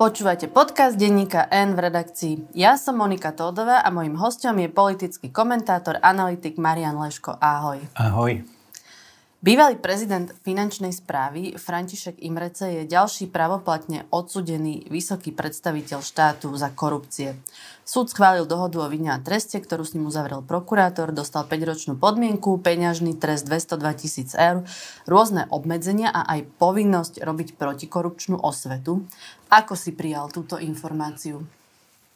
Počúvate podcast denníka N v redakcii. Ja som Monika Tódová a mojim hostom je politický komentátor, analytik Marian Leško. Ahoj. Ahoj. Bývalý prezident finančnej správy František Imrece je ďalší pravoplatne odsudený vysoký predstaviteľ štátu za korupcie. Súd schválil dohodu o vine a treste, ktorú s ním uzavrel prokurátor, dostal 5-ročnú podmienku, peňažný trest 202 tisíc eur, rôzne obmedzenia a aj povinnosť robiť protikorupčnú osvetu. Ako si prijal túto informáciu?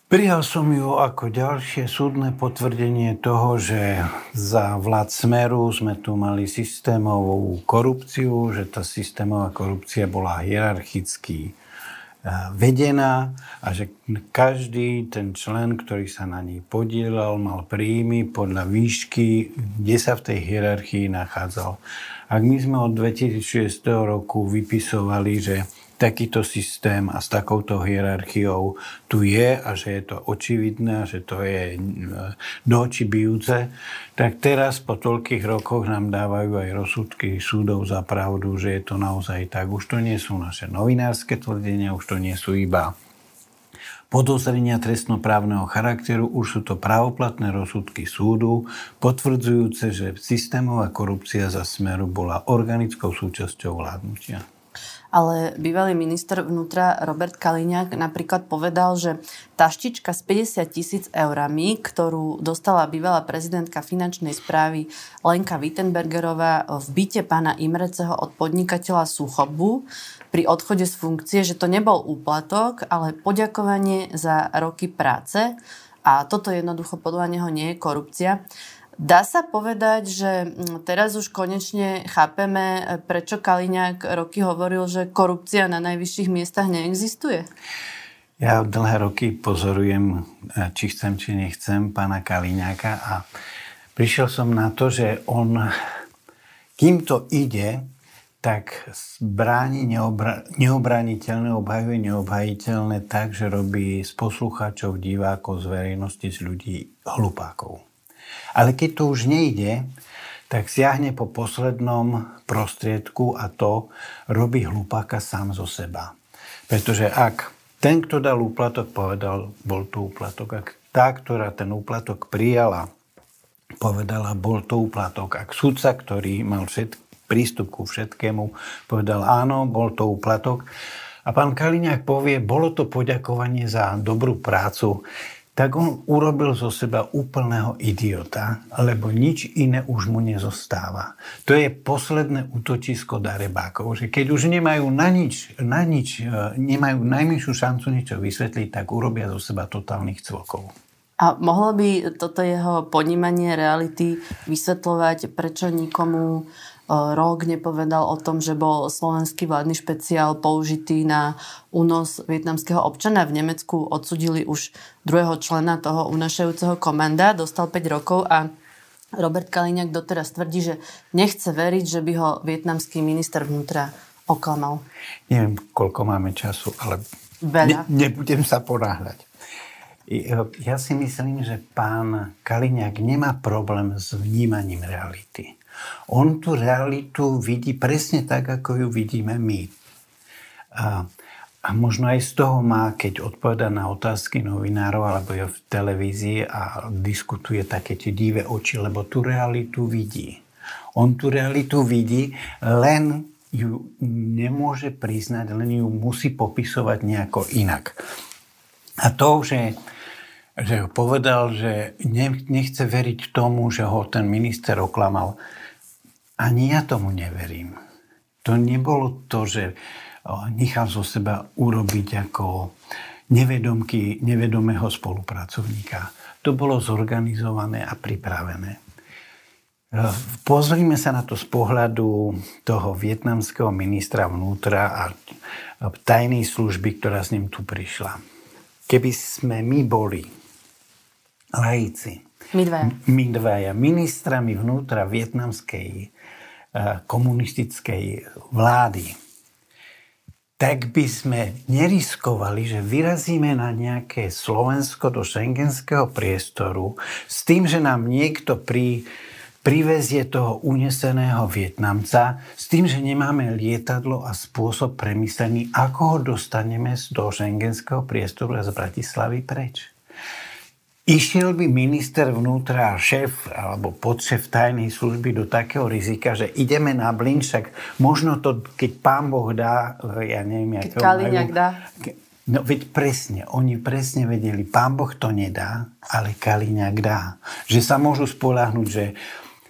Prijal som ju ako ďalšie súdne potvrdenie toho, že za vlád Smeru sme tu mali systémovú korupciu, že tá systémová korupcia bola hierarchicky vedená a že každý ten člen, ktorý sa na nej podielal, mal príjmy podľa výšky, kde sa v tej hierarchii nachádzal. Ak my sme od 2006 roku vypisovali, že takýto systém a s takouto hierarchiou tu je a že je to očividné, že to je e, do očí bijúce, tak teraz po toľkých rokoch nám dávajú aj rozsudky súdov za pravdu, že je to naozaj tak. Už to nie sú naše novinárske tvrdenia, už to nie sú iba podozrenia trestnoprávneho charakteru, už sú to právoplatné rozsudky súdu, potvrdzujúce, že systémová korupcia za smeru bola organickou súčasťou vládnutia ale bývalý minister vnútra Robert Kaliňák napríklad povedal, že taštička s 50 tisíc eurami, ktorú dostala bývalá prezidentka finančnej správy Lenka Wittenbergerová v byte pána Imreceho od podnikateľa Suchobu pri odchode z funkcie, že to nebol úplatok, ale poďakovanie za roky práce a toto jednoducho podľa neho nie je korupcia. Dá sa povedať, že mm, teraz už konečne chápeme, prečo Kaliňák roky hovoril, že korupcia na najvyšších miestach neexistuje? Ja dlhé roky pozorujem, či chcem, či nechcem, pána Kaliňáka a prišiel som na to, že on, kým to ide, tak bráni neobra- neobraniteľné, obhajuje neobhajiteľné tak, že robí z poslucháčov, divákov, z verejnosti, z ľudí hlupákov. Ale keď to už nejde, tak siahne po poslednom prostriedku a to robí hlupáka sám zo seba. Pretože ak ten, kto dal úplatok, povedal, bol to úplatok. Ak tá, ktorá ten úplatok prijala, povedala, bol to úplatok. Ak sudca, ktorý mal všet, prístup ku všetkému, povedal, áno, bol to úplatok. A pán Kaliňák povie, bolo to poďakovanie za dobrú prácu tak on urobil zo seba úplného idiota, lebo nič iné už mu nezostáva. To je posledné útočisko darebákov, že keď už nemajú na nič, na nič e, nemajú najmenšiu šancu niečo vysvetliť, tak urobia zo seba totálnych cvokov. A mohlo by toto jeho ponímanie reality vysvetľovať, prečo nikomu rok nepovedal o tom, že bol slovenský vládny špeciál použitý na únos vietnamského občana. V Nemecku odsudili už druhého člena toho unašajúceho komanda, dostal 5 rokov a Robert Kaliňák doteraz tvrdí, že nechce veriť, že by ho vietnamský minister vnútra oklamal. Neviem, koľko máme času, ale ne, nebudem sa ponáhľať. Ja si myslím, že pán Kaliňák nemá problém s vnímaním reality. On tú realitu vidí presne tak, ako ju vidíme my. A, a možno aj z toho má, keď odpoveda na otázky novinárov alebo je v televízii a diskutuje také tie divé oči, lebo tú realitu vidí. On tú realitu vidí, len ju nemôže priznať, len ju musí popisovať nejako inak. A to, že, že povedal, že nechce veriť tomu, že ho ten minister oklamal, ani ja tomu neverím. To nebolo to, že nechal zo seba urobiť ako nevedomky, nevedomého spolupracovníka. To bolo zorganizované a pripravené. Pozrime sa na to z pohľadu toho vietnamského ministra vnútra a tajnej služby, ktorá s ním tu prišla. Keby sme my boli laici, my dvaja, my dvaja ministrami vnútra vietnamskej komunistickej vlády, tak by sme neriskovali, že vyrazíme na nejaké Slovensko do šengenského priestoru s tým, že nám niekto pri privezie toho uneseného Vietnamca s tým, že nemáme lietadlo a spôsob premyslený, ako ho dostaneme toho šengenského priestoru a z Bratislavy preč. Išiel by minister vnútra, šéf alebo podšéf tajnej služby do takého rizika, že ideme na blin, však možno to, keď pán Boh dá, ja neviem, keď Kaliňák dá. No veď presne, oni presne vedeli, pán Boh to nedá, ale Kaliňák dá. Že sa môžu spoláhnuť, že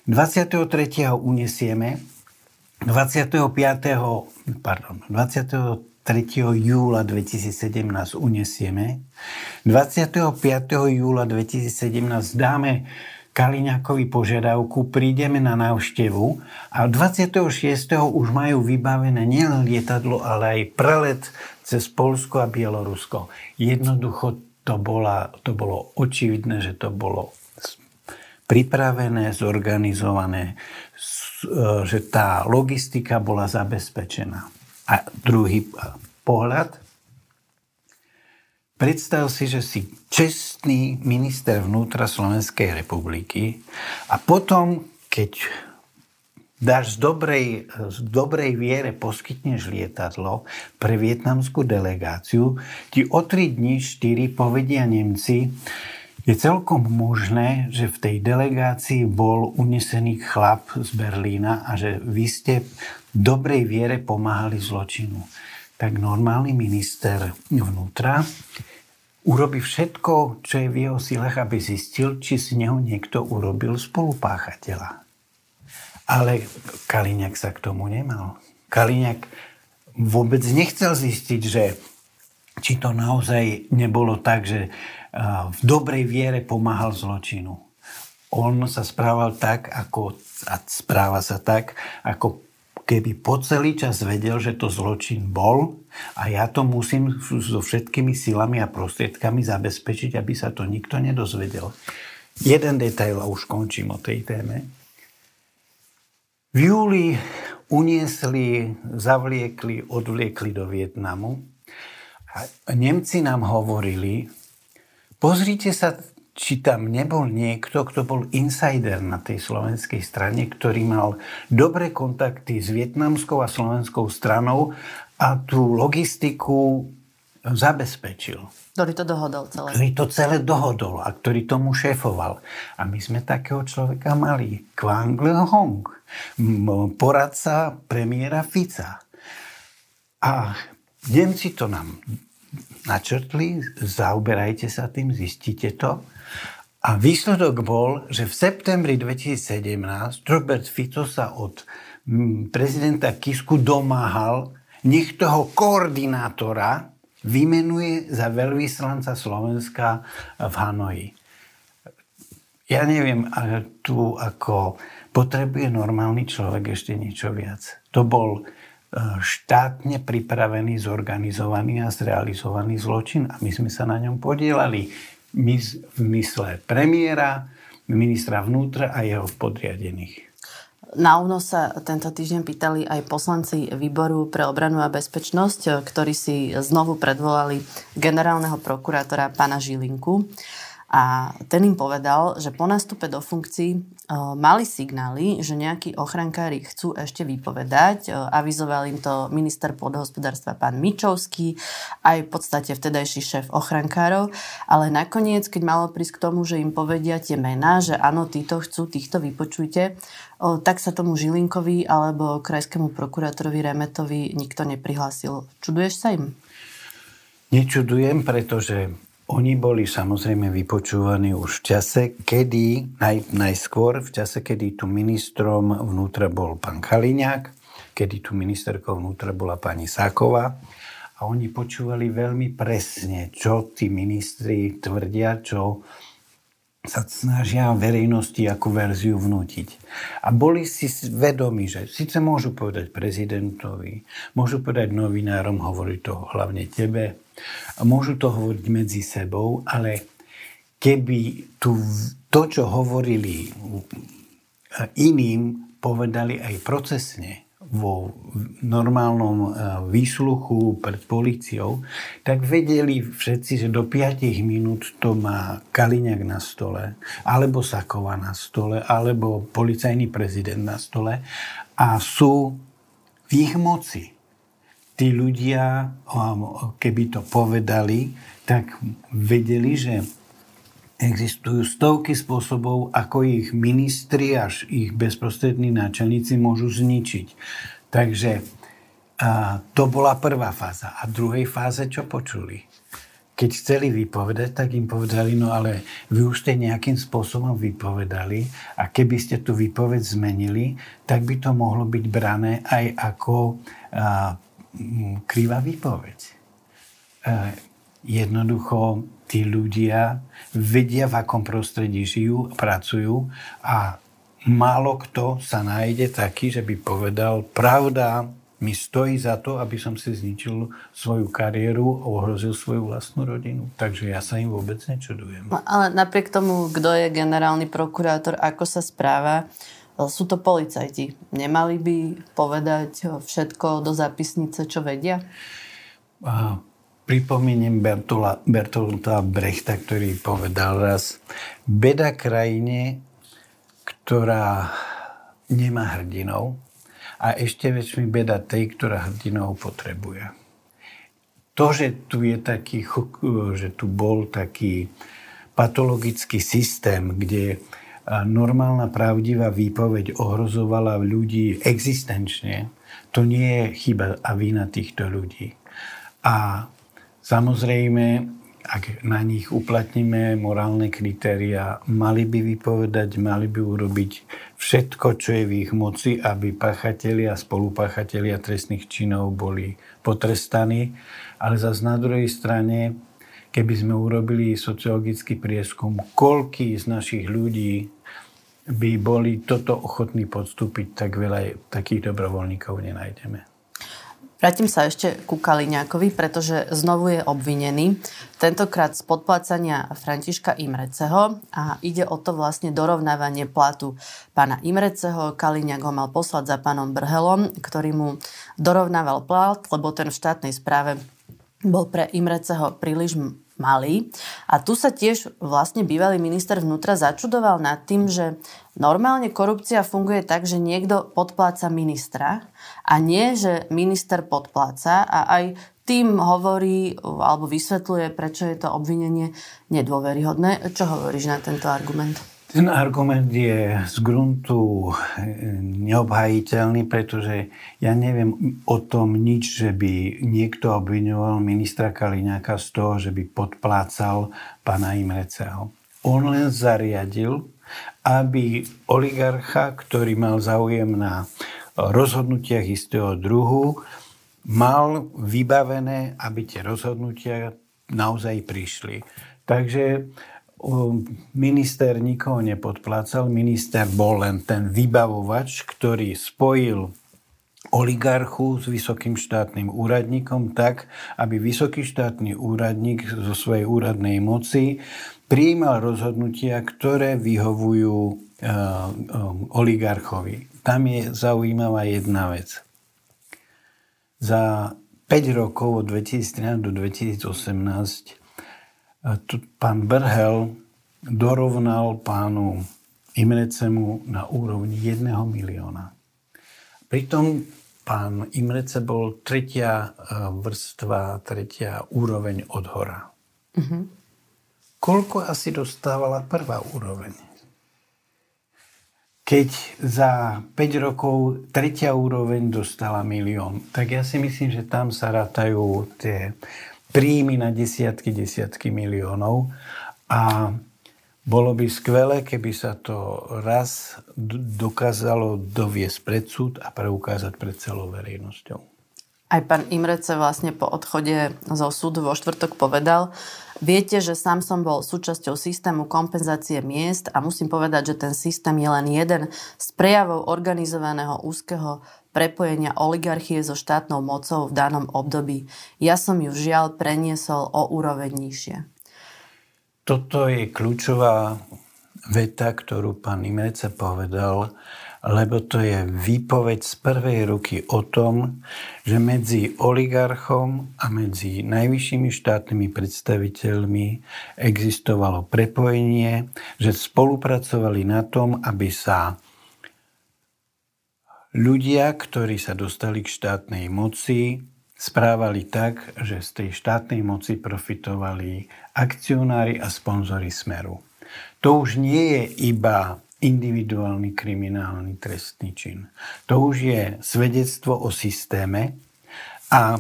23. unesieme, 25. pardon, 23. júla 2017 unesieme, 25. júla 2017 dáme Kaliňakovi požiadavku, prídeme na návštevu a 26. už majú vybavené nielen lietadlo, ale aj prelet cez Polsko a Bielorusko. Jednoducho to, bola, to bolo očividné, že to bolo pripravené, zorganizované, e, že tá logistika bola zabezpečená. A druhý pohľad, predstav si, že si čestný minister vnútra Slovenskej republiky a potom, keď dáš z dobrej, z dobrej viere poskytneš lietadlo pre vietnamskú delegáciu, ti o 3 dní, 4 povedia Nemci, je celkom možné, že v tej delegácii bol unesený chlap z Berlína a že vy ste dobrej viere pomáhali zločinu. Tak normálny minister vnútra urobi všetko, čo je v jeho silách, aby zistil, či z neho niekto urobil spolupáchateľa. Ale Kaliňák sa k tomu nemal. Kaliňák vôbec nechcel zistiť, že či to naozaj nebolo tak, že v dobrej viere pomáhal zločinu. On sa správal tak, ako, a správa sa tak, ako keby po celý čas vedel, že to zločin bol a ja to musím so všetkými silami a prostriedkami zabezpečiť, aby sa to nikto nedozvedel. Jeden detail a už končím o tej téme. V júli uniesli, zavliekli, odvliekli do Vietnamu a Nemci nám hovorili, Pozrite sa, či tam nebol niekto, kto bol insider na tej slovenskej strane, ktorý mal dobré kontakty s vietnamskou a slovenskou stranou a tú logistiku zabezpečil. Ktorý to dohodol celé. Ktorý to celé dohodol a ktorý tomu šéfoval. A my sme takého človeka mali. Kwang Le Hong, poradca premiéra Fica. A Nemci to nám načrtli, zaoberajte sa tým, zistite to. A výsledok bol, že v septembri 2017 Robert Fico sa od mm, prezidenta Kisku domáhal, nech toho koordinátora vymenuje za veľvyslanca Slovenska v Hanoji. Ja neviem, ale tu ako potrebuje normálny človek ešte niečo viac. To bol štátne pripravený, zorganizovaný a zrealizovaný zločin a my sme sa na ňom podielali. V mysle premiéra, ministra vnútra a jeho podriadených. Na UNO sa tento týždeň pýtali aj poslanci výboru pre obranu a bezpečnosť, ktorí si znovu predvolali generálneho prokurátora pána Žilinku. A ten im povedal, že po nástupe do funkcií e, mali signály, že nejakí ochrankári chcú ešte vypovedať. E, avizoval im to minister pôdohospodárstva pán Mičovský, aj v podstate vtedajší šéf ochrankárov. Ale nakoniec, keď malo prísť k tomu, že im povedia tie mená, že áno, títo chcú, týchto vypočujte, e, tak sa tomu Žilinkovi alebo krajskému prokurátorovi Remetovi nikto neprihlásil. Čuduješ sa im? Nečudujem, pretože Oni boli samozrejme vypočúvaní už v čase, kedy, naj, najskôr v čase, kedy tu ministrom vnútra bol pán Kaliňák, kedy tu ministerkou vnútra bola pani Sáková a oni počúvali veľmi presne, čo tí ministri tvrdia, čo sa snažia verejnosti ako verziu vnútiť. A boli si vedomi, že síce môžu povedať prezidentovi, môžu povedať novinárom, hovorí to hlavne tebe, môžu to hovoriť medzi sebou, ale keby tu, to, čo hovorili iným, povedali aj procesne, vo normálnom e, výsluchu pred policiou, tak vedeli všetci, že do 5 minút to má Kaliňák na stole, alebo Sakova na stole, alebo policajný prezident na stole a sú v ich moci. Tí ľudia, keby to povedali, tak vedeli, že Existujú stovky spôsobov, ako ich ministri až ich bezprostrední náčelníci môžu zničiť. Takže a, to bola prvá fáza. A druhej fáze čo počuli? Keď chceli vypovedať, tak im povedali, no ale vy už ste nejakým spôsobom vypovedali a keby ste tú výpoveď zmenili, tak by to mohlo byť brané aj ako a, krivá výpoveď. A, jednoducho tí ľudia vedia, v akom prostredí žijú, pracujú a málo kto sa nájde taký, že by povedal, pravda mi stojí za to, aby som si zničil svoju kariéru, ohrozil svoju vlastnú rodinu. Takže ja sa im vôbec nečudujem. No, ale napriek tomu, kto je generálny prokurátor, ako sa správa, sú to policajti. Nemali by povedať všetko do zapisnice, čo vedia? Pripomeniem Bertola, Bertolta Brechta, ktorý povedal raz, beda krajine, ktorá nemá hrdinov a ešte väčšmi beda tej, ktorá hrdinov potrebuje. To, že tu je taký, že tu bol taký patologický systém, kde normálna pravdivá výpoveď ohrozovala ľudí existenčne, to nie je chyba a vina týchto ľudí. A Samozrejme, ak na nich uplatníme morálne kritéria, mali by vypovedať, mali by urobiť všetko, čo je v ich moci, aby pachatelia a spolupachatelia trestných činov boli potrestaní. Ale zase na druhej strane, keby sme urobili sociologický prieskum, koľký z našich ľudí by boli toto ochotní podstúpiť, tak veľa takých dobrovoľníkov nenájdeme. Vrátim sa ešte ku Kaliňákovi, pretože znovu je obvinený. Tentokrát z podplácania Františka Imreceho a ide o to vlastne dorovnávanie platu pána Imreceho. Kaliňák ho mal poslať za pánom Brhelom, ktorý mu dorovnával plat, lebo ten v štátnej správe bol pre Imreceho príliš malý. A tu sa tiež vlastne bývalý minister vnútra začudoval nad tým, že normálne korupcia funguje tak, že niekto podpláca ministra a nie, že minister podpláca a aj tým hovorí alebo vysvetľuje, prečo je to obvinenie nedôveryhodné. Čo hovoríš na tento argument? Ten argument je z gruntu eh, neobhajiteľný, pretože ja neviem o tom nič, že by niekto obviňoval ministra Kaliňáka z toho, že by podplácal pána Imreceho. On len zariadil, aby oligarcha, ktorý mal záujem na rozhodnutiach istého druhu, mal vybavené, aby tie rozhodnutia naozaj prišli. Takže minister nikoho nepodplácal, minister bol len ten vybavovač, ktorý spojil oligarchu s vysokým štátnym úradníkom tak, aby vysoký štátny úradník zo svojej úradnej moci prijímal rozhodnutia, ktoré vyhovujú uh, uh, oligarchovi. Tam je zaujímavá jedna vec. Za 5 rokov od 2013 do 2018 tu pán Berhel dorovnal pánu Imrecemu na úrovni 1 milióna. Pritom pán Imrece bol tretia e, vrstva, tretia úroveň od hora. Uh-huh. Koľko asi dostávala prvá úroveň? Keď za 5 rokov tretia úroveň dostala milión, tak ja si myslím, že tam sa rátajú tie príjmy na desiatky, desiatky miliónov a bolo by skvelé, keby sa to raz dokázalo doviesť pred súd a preukázať pred celou verejnosťou. Aj pán Imrece vlastne po odchode zo súdu vo štvrtok povedal, viete, že sám som bol súčasťou systému kompenzácie miest a musím povedať, že ten systém je len jeden z prejavov organizovaného úzkeho prepojenia oligarchie so štátnou mocou v danom období. Ja som ju žiaľ preniesol o úroveň nižšie. Toto je kľúčová veta, ktorú pán Imrece povedal, lebo to je výpoveď z prvej ruky o tom, že medzi oligarchom a medzi najvyššími štátnymi predstaviteľmi existovalo prepojenie, že spolupracovali na tom, aby sa ľudia, ktorí sa dostali k štátnej moci, správali tak, že z tej štátnej moci profitovali akcionári a sponzory Smeru. To už nie je iba individuálny kriminálny trestný čin. To už je svedectvo o systéme a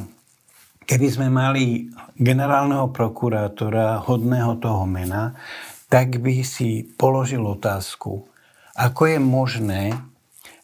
keby sme mali generálneho prokurátora hodného toho mena, tak by si položil otázku, ako je možné,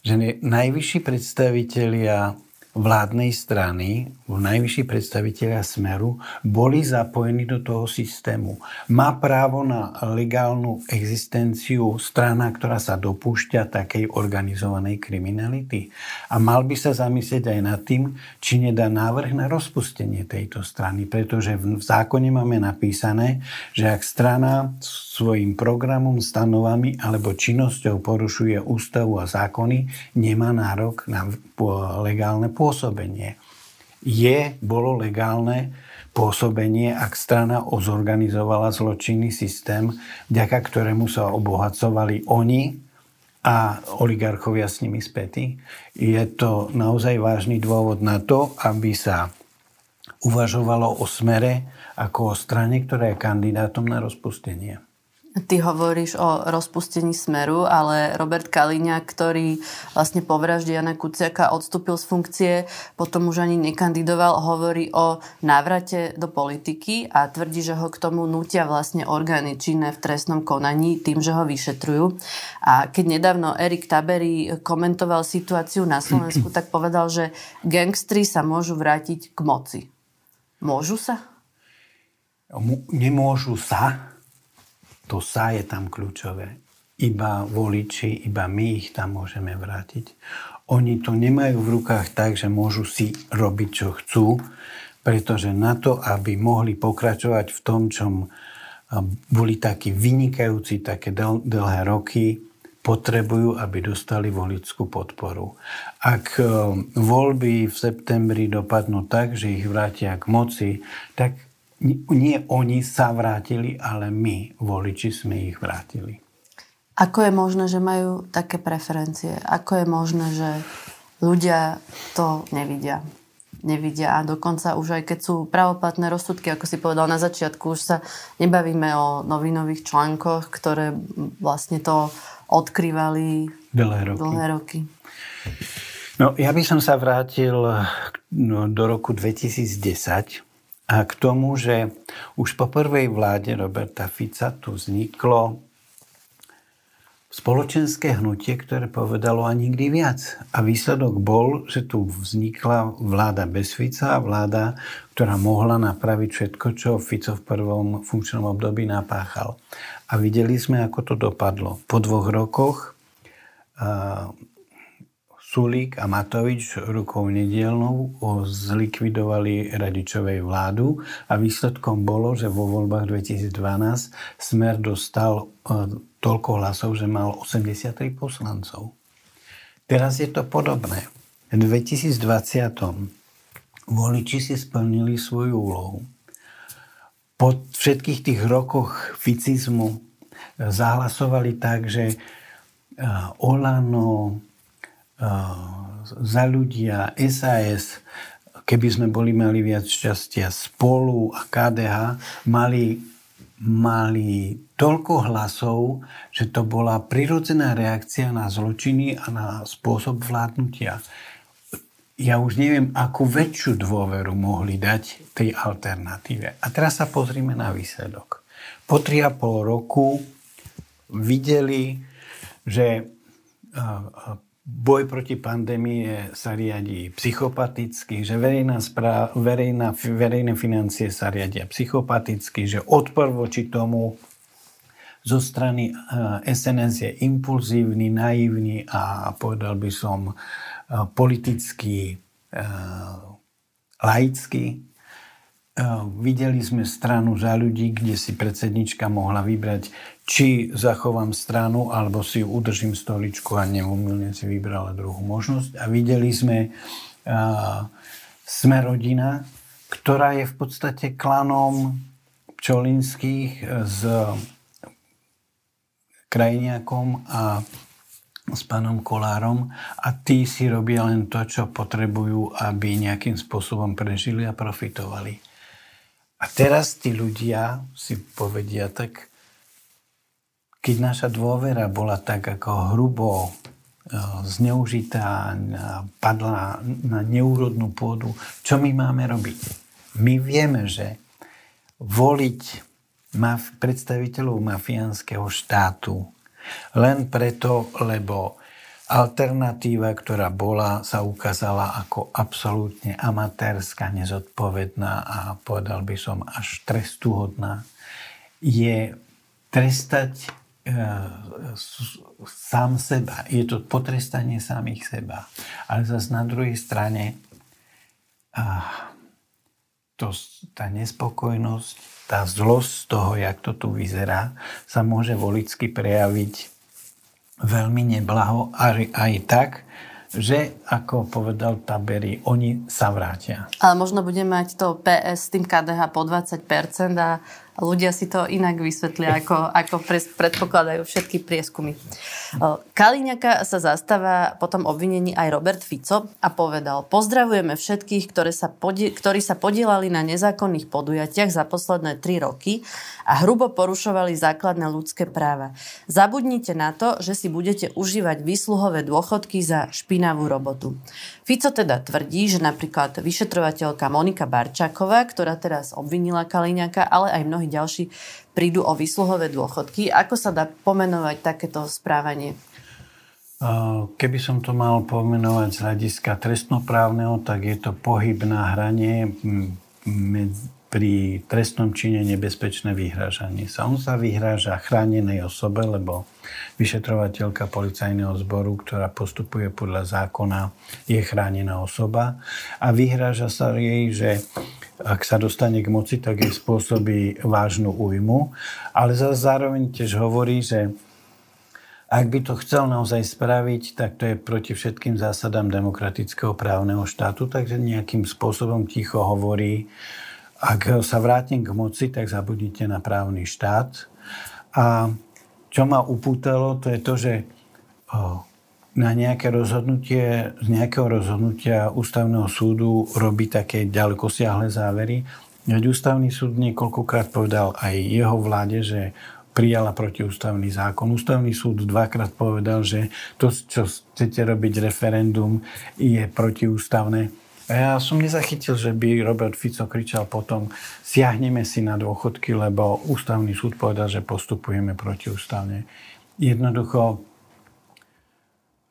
že najvyšší predstavitelia vládnej strany, najvyšší predstaviteľia Smeru, boli zapojení do toho systému. Má právo na legálnu existenciu strana, ktorá sa dopúšťa takej organizovanej kriminality. A mal by sa zamyslieť aj nad tým, či nedá návrh na rozpustenie tejto strany, pretože v zákone máme napísané, že ak strana svojim programom, stanovami alebo činnosťou porušuje ústavu a zákony, nemá nárok na legálne pôsobenie. Je, bolo legálne pôsobenie, ak strana ozorganizovala zločinný systém, vďaka ktorému sa obohacovali oni a oligarchovia s nimi spätí. Je to naozaj vážny dôvod na to, aby sa uvažovalo o smere ako o strane, ktorá je kandidátom na rozpustenie. Ty hovoríš o rozpustení Smeru, ale Robert Kaliňa, ktorý vlastne po vražde Jana Kuciaka odstúpil z funkcie, potom už ani nekandidoval, hovorí o návrate do politiky a tvrdí, že ho k tomu nutia vlastne orgány činné v trestnom konaní tým, že ho vyšetrujú. A keď nedávno Erik Tabery komentoval situáciu na Slovensku, tak povedal, že gangstri sa môžu vrátiť k moci. Môžu sa? Nemôžu sa, to sa je tam kľúčové. Iba voliči, iba my ich tam môžeme vrátiť. Oni to nemajú v rukách tak, že môžu si robiť, čo chcú, pretože na to, aby mohli pokračovať v tom, čom boli takí vynikajúci také dl- dlhé roky, potrebujú, aby dostali volickú podporu. Ak voľby v septembri dopadnú tak, že ich vrátia k moci, tak nie oni sa vrátili, ale my, voliči, sme ich vrátili. Ako je možné, že majú také preferencie? Ako je možné, že ľudia to nevidia? Nevidia a dokonca už aj keď sú pravoplatné rozsudky, ako si povedal na začiatku, už sa nebavíme o novinových článkoch, ktoré vlastne to odkrývali dlhé roky. Dlhé roky. No, ja by som sa vrátil no, do roku 2010, a k tomu, že už po prvej vláde Roberta Fica tu vzniklo spoločenské hnutie, ktoré povedalo a nikdy viac. A výsledok bol, že tu vznikla vláda bez Fica, vláda, ktorá mohla napraviť všetko, čo Fico v prvom funkčnom období napáchal. A videli sme, ako to dopadlo. Po dvoch rokoch Sulík a Matovič rukou nedielnou zlikvidovali radičovej vládu a výsledkom bolo, že vo voľbách 2012 Smer dostal e, toľko hlasov, že mal 83 poslancov. Teraz je to podobné. V 2020 voliči si splnili svoju úlohu. Po všetkých tých rokoch ficizmu zahlasovali tak, že e, Olano, za ľudia, SAS, keby sme boli mali viac šťastia, spolu a KDH mali, mali toľko hlasov, že to bola prirodzená reakcia na zločiny a na spôsob vládnutia. ja už neviem, akú väčšiu dôveru mohli dať tej alternatíve. A teraz sa pozrime na výsledok. Po 3,5 roku videli, že boj proti pandémii sa riadi psychopaticky, že verejná správ, verejná, verejné financie sa riadia psychopaticky, že odpor voči tomu zo strany SNS je impulzívny, naivný a povedal by som politicky, laicky. Videli sme stranu za ľudí, kde si predsednička mohla vybrať, či zachovám stranu, alebo si udržím stoličku a neumilne si vybrala druhú možnosť. A videli sme sme rodina, ktorá je v podstate klanom Čolinských s krajniakom a s pánom Kolárom a tí si robia len to, čo potrebujú, aby nejakým spôsobom prežili a profitovali. A teraz tí ľudia si povedia tak, keď naša dôvera bola tak ako hrubo e, zneužitá, padla na neúrodnú pôdu, čo my máme robiť? My vieme, že voliť predstaviteľov mafiánskeho štátu len preto, lebo alternatíva, ktorá bola, sa ukázala ako absolútne amatérska, nezodpovedná a povedal by som až trestuhodná, je trestať e, sám seba. Je to potrestanie samých seba. Ale zase na druhej strane a, to, tá nespokojnosť tá zlosť z toho, jak to tu vyzerá, sa môže volicky prejaviť veľmi neblaho aj, aj tak, že, ako povedal Tabery, oni sa vrátia. Ale možno bude mať to PS s tým KDH po 20% a ľudia si to inak vysvetlia, ako, ako predpokladajú všetky prieskumy. Kaliňaka sa zastáva potom obvinení aj Robert Fico a povedal, pozdravujeme všetkých, ktoré sa podie- ktorí sa podielali na nezákonných podujatiach za posledné tri roky a hrubo porušovali základné ľudské práva. Zabudnite na to, že si budete užívať výsluhové dôchodky za špinavú robotu. Fico teda tvrdí, že napríklad vyšetrovateľka Monika Barčáková, ktorá teraz obvinila Kaliňaka, ale aj mnohí ďalší prídu o výsluhové dôchodky. Ako sa dá pomenovať takéto správanie? Keby som to mal pomenovať z hľadiska trestnoprávneho, tak je to pohyb na hranie pri trestnom čine nebezpečné vyhrážanie sa. On sa vyhráža chránenej osobe, lebo vyšetrovateľka policajného zboru, ktorá postupuje podľa zákona, je chránená osoba a vyhráža sa jej, že ak sa dostane k moci, tak jej spôsobí vážnu újmu. Ale zároveň tiež hovorí, že ak by to chcel naozaj spraviť, tak to je proti všetkým zásadám demokratického právneho štátu, takže nejakým spôsobom ticho hovorí, ak sa vrátim k moci, tak zabudnite na právny štát. A čo ma upútalo, to je to, že na nejaké rozhodnutie, z nejakého rozhodnutia ústavného súdu robí také ďalekosiahle závery. Veď ústavný súd niekoľkokrát povedal aj jeho vláde, že prijala protiústavný zákon. Ústavný súd dvakrát povedal, že to, čo chcete robiť referendum, je protiústavné. A ja som nezachytil, že by Robert Fico kričal potom, siahneme si na dôchodky, lebo ústavný súd povedal, že postupujeme protiústavne. Jednoducho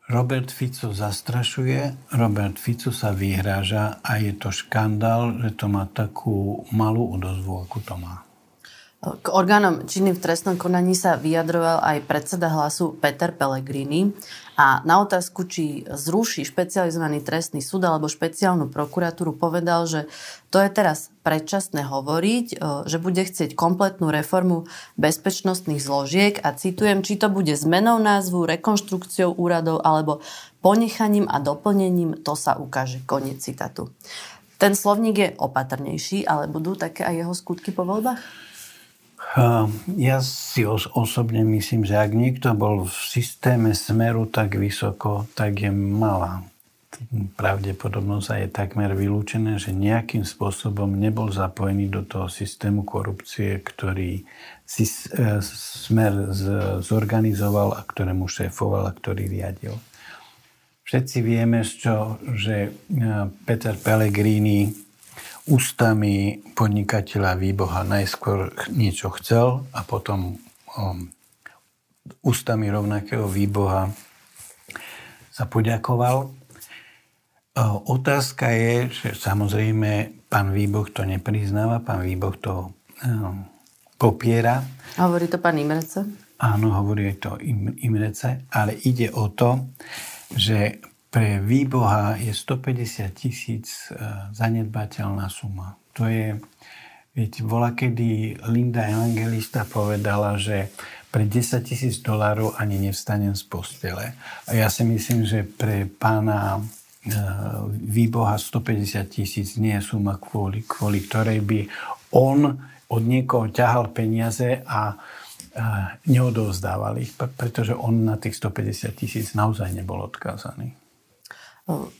Robert Fico zastrašuje, Robert Fico sa vyhráža a je to škandál, že to má takú malú odozvu, ako to má. K orgánom činným v trestnom konaní sa vyjadroval aj predseda hlasu Peter Pellegrini a na otázku, či zruší špecializovaný trestný súd alebo špeciálnu prokuratúru, povedal, že to je teraz predčasné hovoriť, e, že bude chcieť kompletnú reformu bezpečnostných zložiek a citujem, či to bude zmenou názvu, rekonštrukciou úradov alebo ponechaním a doplnením, to sa ukáže. Koniec citatu. Ten slovník je opatrnejší, ale budú také aj jeho skutky po voľbách? Ja si os- osobne myslím, že ak niekto bol v systéme smeru tak vysoko, tak je malá pravdepodobnosť je takmer vylúčené, že nejakým spôsobom nebol zapojený do toho systému korupcie, ktorý si e, smer zorganizoval a ktorému šéfoval a ktorý riadil. Všetci vieme, čo, že Peter Pellegrini ústami podnikateľa výboha najskôr niečo chcel a potom um, ústami rovnakého výboha sa poďakoval. Otázka je, že samozrejme pán Výboh to nepriznáva, pán Výboh to um, popiera. Hovorí to pán Imrece? Áno, hovorí to Imrece, ale ide o to, že pre výboha je 150 tisíc e, zanedbateľná suma. To je, viete, bola kedy Linda Evangelista povedala, že pre 10 tisíc dolárov ani nevstanem z postele. A ja si myslím, že pre pána e, výboha 150 tisíc nie je suma, kvôli, kvôli ktorej by on od niekoho ťahal peniaze a neodovzdávali, pretože on na tých 150 tisíc naozaj nebol odkázaný.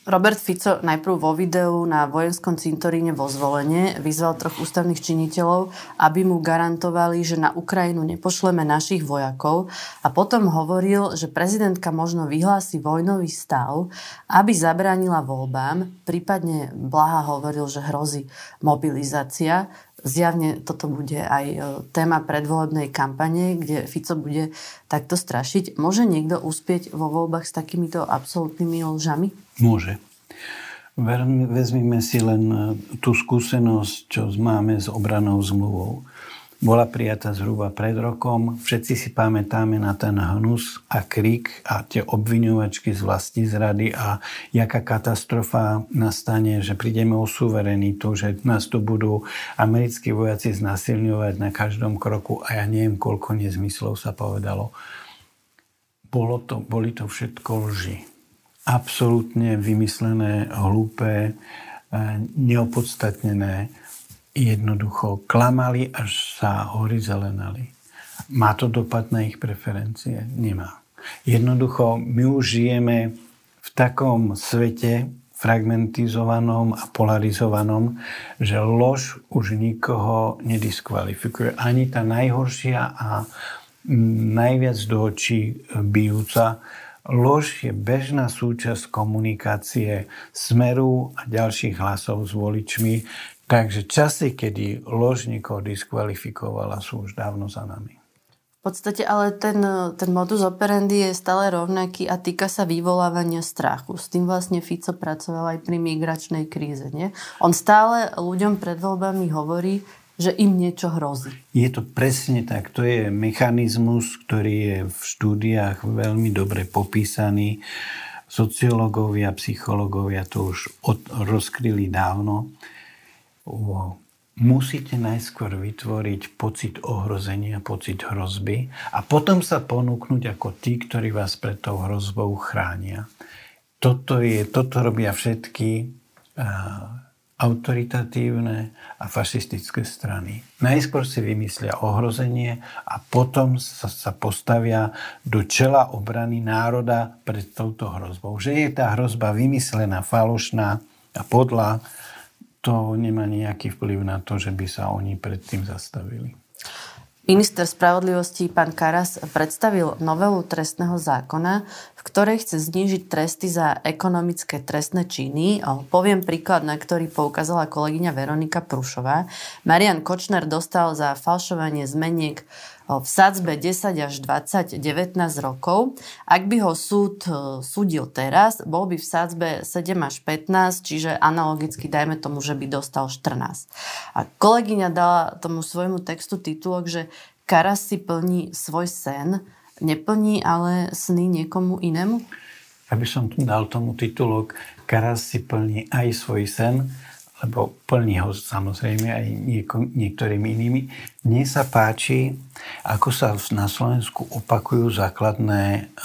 Robert Fico najprv vo videu na vojenskom cintoríne vo zvolenie vyzval troch ústavných činiteľov, aby mu garantovali, že na Ukrajinu nepošleme našich vojakov a potom hovoril, že prezidentka možno vyhlási vojnový stav, aby zabránila voľbám, prípadne Blaha hovoril, že hrozí mobilizácia. Zjavne toto bude aj e, téma predvolebnej kampane, kde Fico bude takto strašiť. Môže niekto uspieť vo voľbách s takýmito absolútnymi lžami? Môže. Vezmime si len e, tú skúsenosť, čo máme s obranou zmluvou bola prijatá zhruba pred rokom. Všetci si pamätáme na ten hnus a krik a tie obviňovačky z vlasti zrady a jaká katastrofa nastane, že prídeme o suverenitu, že nás tu budú americkí vojaci znasilňovať na každom kroku a ja neviem, koľko nezmyslov sa povedalo. Bolo to, boli to všetko lži. Absolútne vymyslené, hlúpe, neopodstatnené jednoducho klamali, až sa hory zelenali. Má to dopad na ich preferencie? Nemá. Jednoducho, my už žijeme v takom svete fragmentizovanom a polarizovanom, že lož už nikoho nediskvalifikuje. Ani tá najhoršia a najviac do očí bijúca Lož je bežná súčasť komunikácie Smeru a ďalších hlasov s voličmi, Takže časy, kedy lož niekoho diskvalifikovala, sú už dávno za nami. V podstate ale ten, ten modus operandi je stále rovnaký a týka sa vyvolávania strachu. S tým vlastne Fico pracoval aj pri migračnej kríze. Nie? On stále ľuďom pred voľbami hovorí, že im niečo hrozí. Je to presne tak. To je mechanizmus, ktorý je v štúdiách veľmi dobre popísaný. Sociológovia, psychológovia to už od, rozkryli dávno musíte najskôr vytvoriť pocit ohrozenia, pocit hrozby a potom sa ponúknuť ako tí, ktorí vás pred tou hrozbou chránia. Toto, je, toto robia všetky uh, autoritatívne a fašistické strany. Najskôr si vymyslia ohrozenie a potom sa, sa postavia do čela obrany národa pred touto hrozbou. Že je tá hrozba vymyslená, falošná a podľa to nemá nejaký vplyv na to, že by sa oni predtým zastavili. Minister spravodlivosti pán Karas predstavil novelu trestného zákona, v ktorej chce znížiť tresty za ekonomické trestné činy. Poviem príklad, na ktorý poukázala kolegyňa Veronika Prušová. Marian Kočner dostal za falšovanie zmeniek v sadzbe 10 až 20 19 rokov. Ak by ho súd e, súdil teraz, bol by v sadzbe 7 až 15, čiže analogicky dajme tomu, že by dostal 14. A kolegyňa dala tomu svojmu textu titulok, že Karas si plní svoj sen, neplní ale sny niekomu inému? Ja by som dal tomu titulok Karas si plní aj svoj sen, lebo plní ho samozrejme aj nieko, niektorými inými. Mne sa páči, ako sa na Slovensku opakujú základné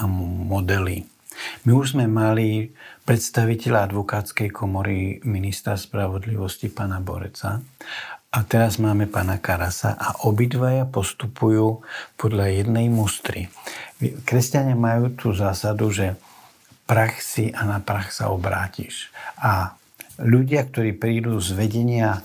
modely. My už sme mali predstaviteľa advokátskej komory ministra spravodlivosti pana Boreca a teraz máme pana Karasa a obidvaja postupujú podľa jednej mustry. Kresťania majú tú zásadu, že prach si a na prach sa obrátiš. A ľudia, ktorí prídu z vedenia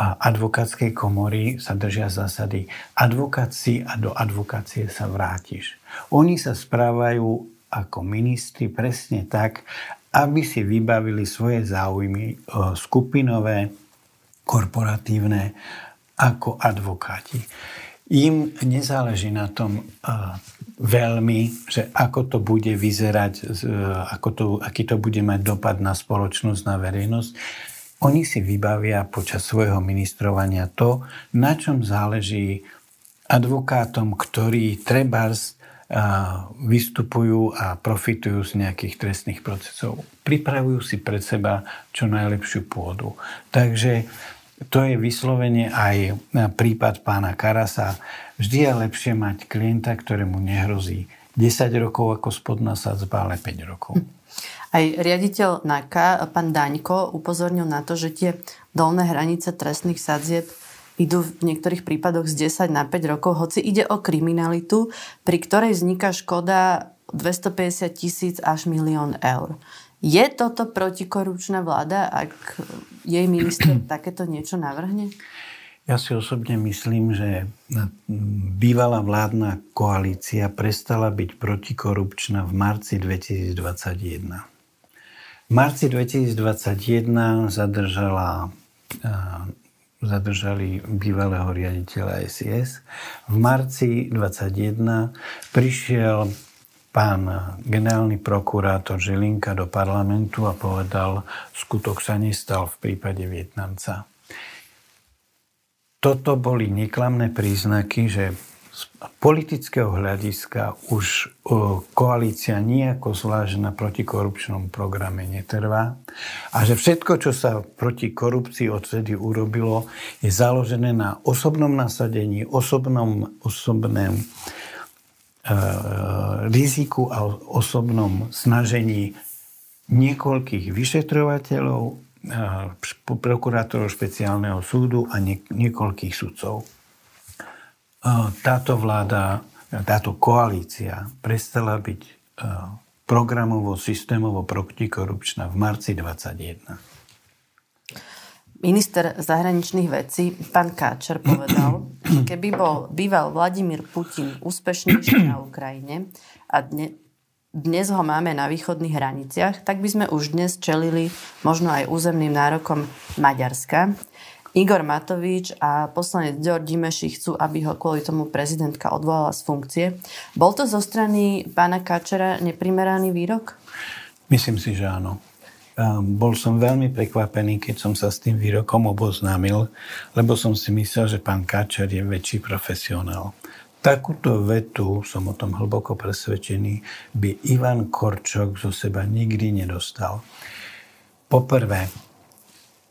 advokátskej komory sa držia zásady advokácii a do advokácie sa vrátiš. Oni sa správajú ako ministri presne tak, aby si vybavili svoje záujmy skupinové, korporatívne ako advokáti. Im nezáleží na tom veľmi, že ako to bude vyzerať, ako to, aký to bude mať dopad na spoločnosť, na verejnosť. Oni si vybavia počas svojho ministrovania to, na čom záleží advokátom, ktorí trebárs vystupujú a profitujú z nejakých trestných procesov. Pripravujú si pred seba čo najlepšiu pôdu. Takže to je vyslovene aj prípad pána Karasa. Vždy je lepšie mať klienta, ktorému nehrozí 10 rokov ako spodná sadzba, ale 5 rokov. Aj riaditeľ NAKA, pán Daňko, upozornil na to, že tie dolné hranice trestných sadzieb idú v niektorých prípadoch z 10 na 5 rokov, hoci ide o kriminalitu, pri ktorej vzniká škoda 250 tisíc až milión eur. Je toto protikorupčná vláda, ak jej minister takéto niečo navrhne? Ja si osobne myslím, že bývalá vládna koalícia prestala byť protikorupčná v marci 2021. V marci 2021 zadržala zadržali bývalého riaditeľa SIS. V marci 21 prišiel pán generálny prokurátor Žilinka do parlamentu a povedal, skutok sa nestal v prípade Vietnamca. Toto boli neklamné príznaky, že z politického hľadiska už koalícia nejako zvlášť na protikorupčnom programe netrvá a že všetko, čo sa proti korupcii odtedy urobilo, je založené na osobnom nasadení, osobnom, osobnom e, riziku a osobnom snažení niekoľkých vyšetrovateľov, e, prokurátorov špeciálneho súdu a niekoľkých sudcov táto vláda, táto koalícia prestala byť programovo, systémovo protikorupčná v marci 2021. Minister zahraničných vecí, pán Káčer, povedal, že keby bol býval Vladimír Putin úspešnejší na Ukrajine a dne, dnes ho máme na východných hraniciach, tak by sme už dnes čelili možno aj územným nárokom Maďarska. Igor Matovič a poslanec Ďor Dimeši chcú, aby ho kvôli tomu prezidentka odvolala z funkcie. Bol to zo strany pána Kačera neprimeraný výrok? Myslím si, že áno. Bol som veľmi prekvapený, keď som sa s tým výrokom oboznámil, lebo som si myslel, že pán Kačer je väčší profesionál. Takúto vetu, som o tom hlboko presvedčený, by Ivan Korčok zo seba nikdy nedostal. Poprvé,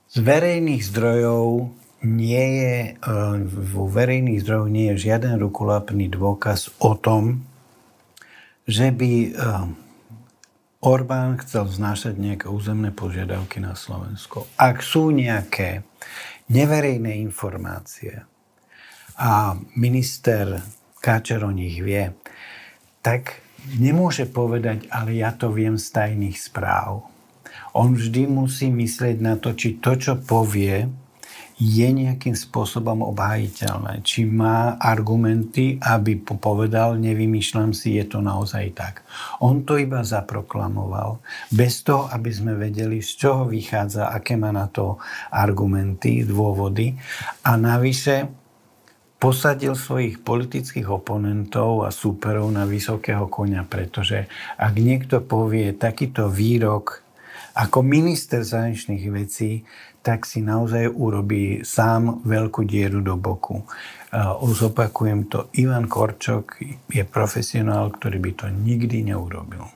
z verejných zdrojov nie je, e, vo verejných zdrojoch nie je žiaden rukolapný dôkaz o tom, že by e, Orbán chcel vznášať nejaké územné požiadavky na Slovensko. Ak sú nejaké neverejné informácie a minister Káčer o nich vie, tak nemôže povedať, ale ja to viem z tajných správ on vždy musí myslieť na to, či to, čo povie, je nejakým spôsobom obhajiteľné. Či má argumenty, aby povedal, nevymýšľam si, je to naozaj tak. On to iba zaproklamoval, bez toho, aby sme vedeli, z čoho vychádza, aké má na to argumenty, dôvody. A navyše posadil svojich politických oponentov a súperov na vysokého konia, pretože ak niekto povie takýto výrok ako minister zahraničných vecí, tak si naozaj urobí sám veľkú dieru do boku. Zopakujem to, Ivan Korčok je profesionál, ktorý by to nikdy neurobil.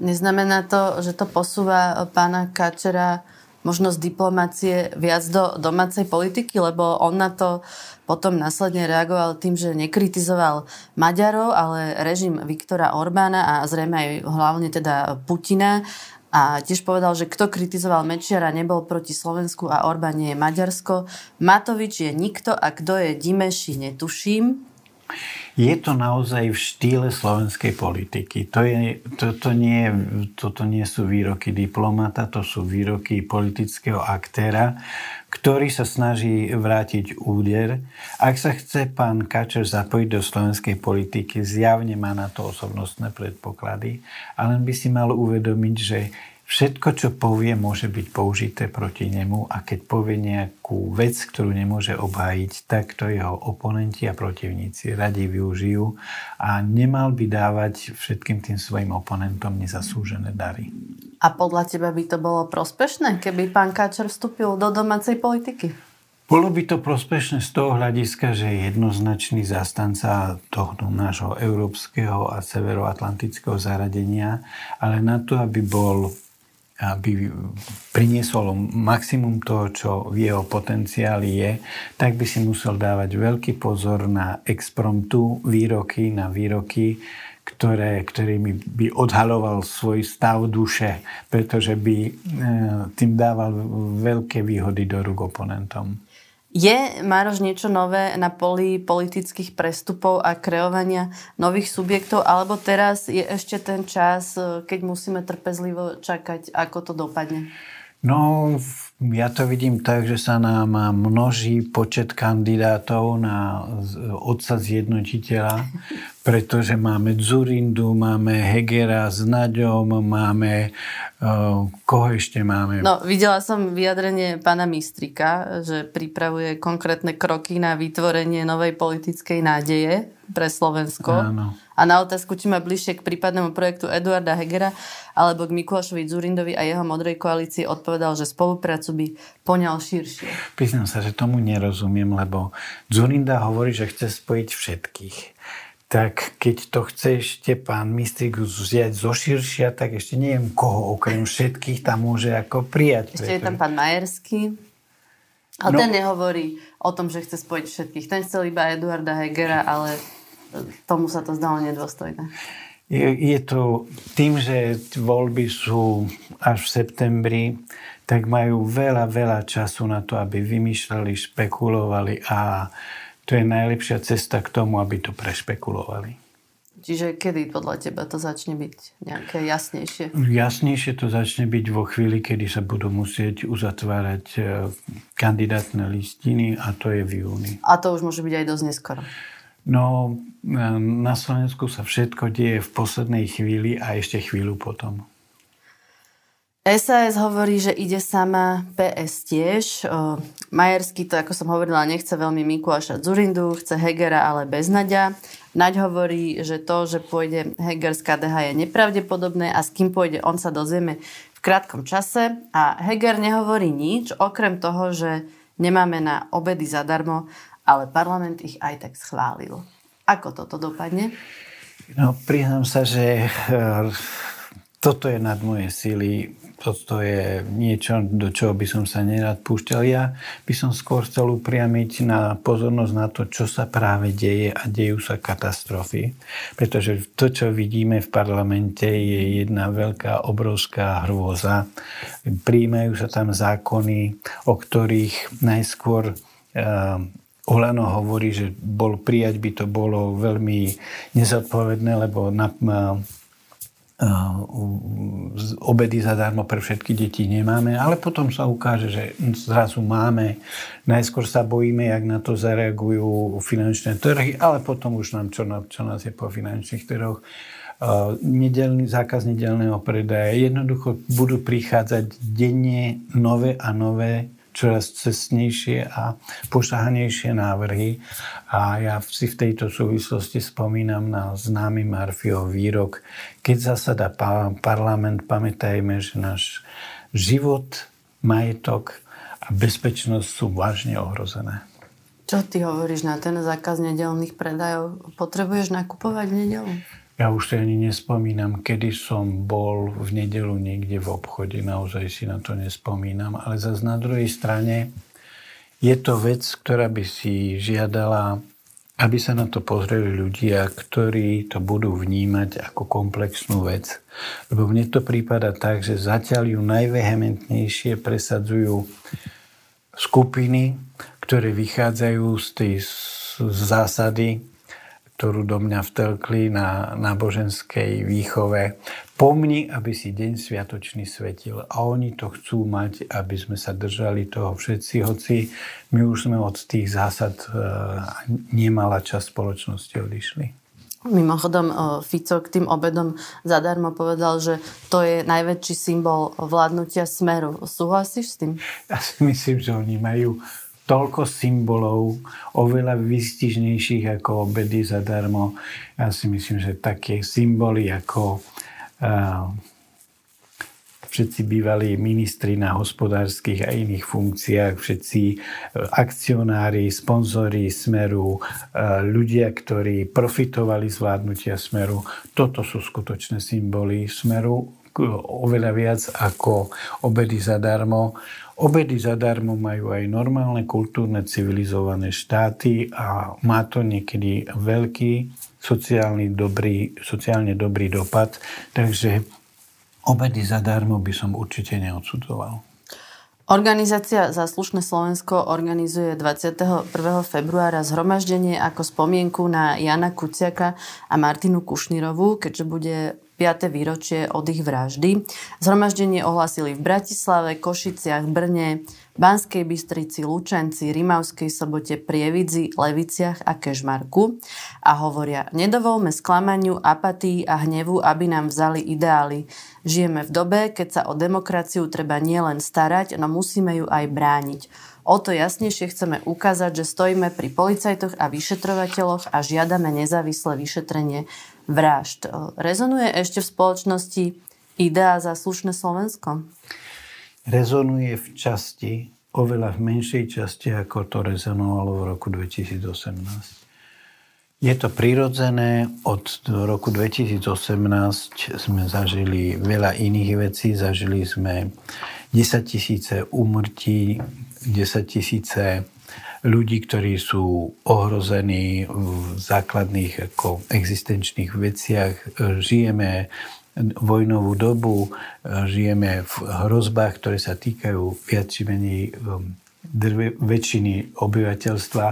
Neznamená to, že to posúva pána Kačera možno z diplomácie viac do domácej politiky, lebo on na to potom následne reagoval tým, že nekritizoval Maďarov, ale režim Viktora Orbána a zrejme aj hlavne teda Putina a tiež povedal, že kto kritizoval Mečiara, nebol proti Slovensku a Orbán nie je Maďarsko. Matovič je nikto a kto je Dimeši, netuším. Je to naozaj v štýle slovenskej politiky. To, je, to, to nie, toto nie sú výroky diplomata, to sú výroky politického aktéra, ktorý sa snaží vrátiť úder. Ak sa chce pán Kačer zapojiť do slovenskej politiky, zjavne má na to osobnostné predpoklady, ale by si mal uvedomiť, že Všetko, čo povie, môže byť použité proti nemu a keď povie nejakú vec, ktorú nemôže obhájiť, tak to jeho oponenti a protivníci radi využijú a nemal by dávať všetkým tým svojim oponentom nezaslúžené dary. A podľa teba by to bolo prospešné, keby pán Káčer vstúpil do domácej politiky? Bolo by to prospešné z toho hľadiska, že je jednoznačný zastanca tohto nášho európskeho a severoatlantického zaradenia, ale na to, aby bol aby priniesol maximum toho, čo v jeho potenciáli je, tak by si musel dávať veľký pozor na expromptu výroky, na výroky, ktoré, ktorými by odhaloval svoj stav duše, pretože by e, tým dával veľké výhody do rúk oponentom. Je, Mároš, niečo nové na poli politických prestupov a kreovania nových subjektov, alebo teraz je ešte ten čas, e, keď musíme trpezlivo čakať, ako to dopadne? No, ja to vidím tak, že sa nám množí počet kandidátov na otca zjednotiteľa, pretože máme Zurindu, máme Hegera s Naďom, máme Koho ešte máme? No, videla som vyjadrenie pána Mistrika, že pripravuje konkrétne kroky na vytvorenie novej politickej nádeje pre Slovensko. Áno. A na otázku, či má bližšie k prípadnému projektu Eduarda Hegera alebo k Mikulášovi Zurindovi a jeho modrej koalícii odpovedal, že spoluprácu by poňal širšie. Priznám sa, že tomu nerozumiem, lebo Zurinda hovorí, že chce spojiť všetkých tak keď to chce ešte pán Mistrik vziať zo širšia, tak ešte neviem, koho okrem všetkých tam môže ako prijať. Ešte je tam pán Majerský, ale no, ten nehovorí o tom, že chce spojiť všetkých. Ten chcel iba Eduarda Hegera, ale tomu sa to zdalo nedôstojné. Je, je to tým, že voľby sú až v septembri, tak majú veľa, veľa času na to, aby vymýšľali, špekulovali a to je najlepšia cesta k tomu, aby to prešpekulovali. Čiže kedy podľa teba to začne byť nejaké jasnejšie? Jasnejšie to začne byť vo chvíli, kedy sa budú musieť uzatvárať e, kandidátne listiny a to je v júni. A to už môže byť aj dosť neskoro. No, e, na Slovensku sa všetko deje v poslednej chvíli a ešte chvíľu potom. SAS hovorí, že ide sama, PS tiež. Majersky to, ako som hovorila, nechce veľmi Mikuláša Zurindu, chce Hegera, ale bez Naďa. Naď hovorí, že to, že pôjde Heger z KDH je nepravdepodobné a s kým pôjde, on sa dozvieme v krátkom čase. A Heger nehovorí nič, okrem toho, že nemáme na obedy zadarmo, ale parlament ich aj tak schválil. Ako toto dopadne? No, priznám sa, že eh, toto je nad moje síly toto je niečo, do čoho by som sa nerad púšťal. Ja by som skôr chcel upriamiť na pozornosť na to, čo sa práve deje a dejú sa katastrofy. Pretože to, čo vidíme v parlamente, je jedna veľká, obrovská hrôza. Príjmajú sa tam zákony, o ktorých najskôr uh, Olano hovorí, že bol prijať by to bolo veľmi nezodpovedné, lebo na, obedy zadarmo pre všetky deti nemáme, ale potom sa ukáže, že zrazu máme. Najskôr sa bojíme, jak na to zareagujú finančné trhy, ale potom už nám, čo, čo nás je po finančných trhoch, nedelný, zákaz nedelného predaja. Jednoducho budú prichádzať denne nové a nové čoraz cestnejšie a pošahanejšie návrhy. A ja si v tejto súvislosti spomínam na známy Marfiov výrok. Keď zasada parlament, pamätajme, že náš život, majetok a bezpečnosť sú vážne ohrozené. Čo ty hovoríš na ten zákaz nedelných predajov? Potrebuješ nakupovať nedelu? Ja už si ani nespomínam, kedy som bol v nedelu niekde v obchode, naozaj si na to nespomínam, ale zase na druhej strane je to vec, ktorá by si žiadala, aby sa na to pozreli ľudia, ktorí to budú vnímať ako komplexnú vec. Lebo mne to prípada tak, že zatiaľ ju najvehementnejšie presadzujú skupiny, ktoré vychádzajú z tej zásady, ktorú do mňa vtelkli na náboženskej výchove. Pomni, aby si deň sviatočný svetil. A oni to chcú mať, aby sme sa držali toho všetci, hoci my už sme od tých zásad e, nemala čas spoločnosti odišli. Mimochodom, e, Fico k tým obedom zadarmo povedal, že to je najväčší symbol vládnutia smeru. Súhlasíš s tým? Ja si myslím, že oni majú toľko symbolov, oveľa vystižnejších ako obedy zadarmo. Ja si myslím, že také symboly ako uh, všetci bývalí ministri na hospodárskych a iných funkciách, všetci e, akcionári, sponzori Smeru, e, ľudia, ktorí profitovali z vládnutia Smeru. Toto sú skutočné symboly Smeru, oveľa viac ako obedy zadarmo. Obedy zadarmo majú aj normálne kultúrne civilizované štáty a má to niekedy veľký sociálny dobrý, sociálne dobrý dopad. Takže obedy zadarmo by som určite neodsudzoval. Organizácia Zaslušné Slovensko organizuje 21. februára zhromaždenie ako spomienku na Jana Kuciaka a Martinu Kušnirovú, keďže bude 5. výročie od ich vraždy. Zhromaždenie ohlasili v Bratislave, Košiciach, Brne, Banskej Bystrici, Lučenci, Rimavskej sobote, Prievidzi, Leviciach a Kežmarku a hovoria, nedovolme sklamaniu, apatii a hnevu, aby nám vzali ideály. Žijeme v dobe, keď sa o demokraciu treba nielen starať, no musíme ju aj brániť. O to jasnejšie chceme ukázať, že stojíme pri policajtoch a vyšetrovateľoch a žiadame nezávislé vyšetrenie vražd. Rezonuje ešte v spoločnosti idea za slušné Slovensko? Rezonuje v časti, oveľa v menšej časti, ako to rezonovalo v roku 2018. Je to prirodzené, od roku 2018 sme zažili veľa iných vecí, zažili sme 10 tisíce úmrtí, 10 tisíce ľudí, ktorí sú ohrození v základných ako existenčných veciach. Žijeme vojnovú dobu, žijeme v hrozbách, ktoré sa týkajú viac či menej um, väčšiny obyvateľstva.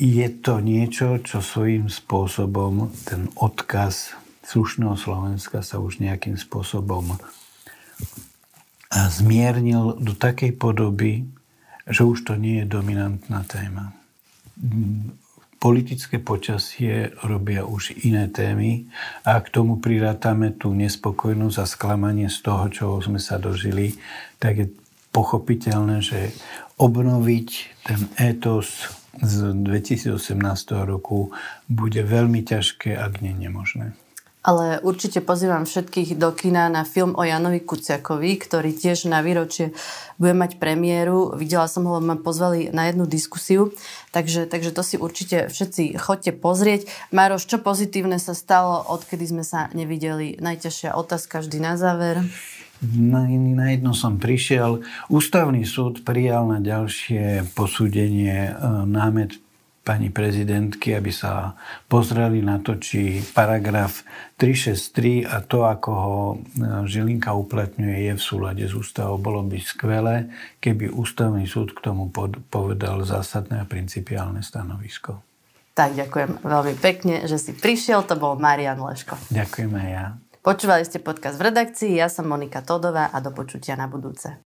Je to niečo, čo svojím spôsobom ten odkaz slušného Slovenska sa už nejakým spôsobom zmiernil do takej podoby, že už to nie je dominantná téma. Politické počasie robia už iné témy a k tomu prirátame tú nespokojnosť a sklamanie z toho, čo sme sa dožili, tak je pochopiteľné, že obnoviť ten étos z 2018 roku bude veľmi ťažké, ak nie nemožné. Ale určite pozývam všetkých do kina na film o Janovi Kuciakovi, ktorý tiež na výročie bude mať premiéru. Videla som ho, ma pozvali na jednu diskusiu, takže, takže to si určite všetci chodte pozrieť. Maroš, čo pozitívne sa stalo, odkedy sme sa nevideli? Najťažšia otázka vždy na záver. Na, na jedno som prišiel. Ústavný súd prijal na ďalšie posúdenie e, námet pani prezidentky, aby sa pozreli na to, či paragraf 363 a to, ako ho e, Žilinka uplatňuje, je v súlade s ústavou. Bolo by skvelé, keby ústavný súd k tomu povedal zásadné a principiálne stanovisko. Tak ďakujem veľmi pekne, že si prišiel. To bol Marian Leško. Ďakujem aj ja. Počúvali ste podcast v redakcii, ja som Monika Todová a do počutia na budúce.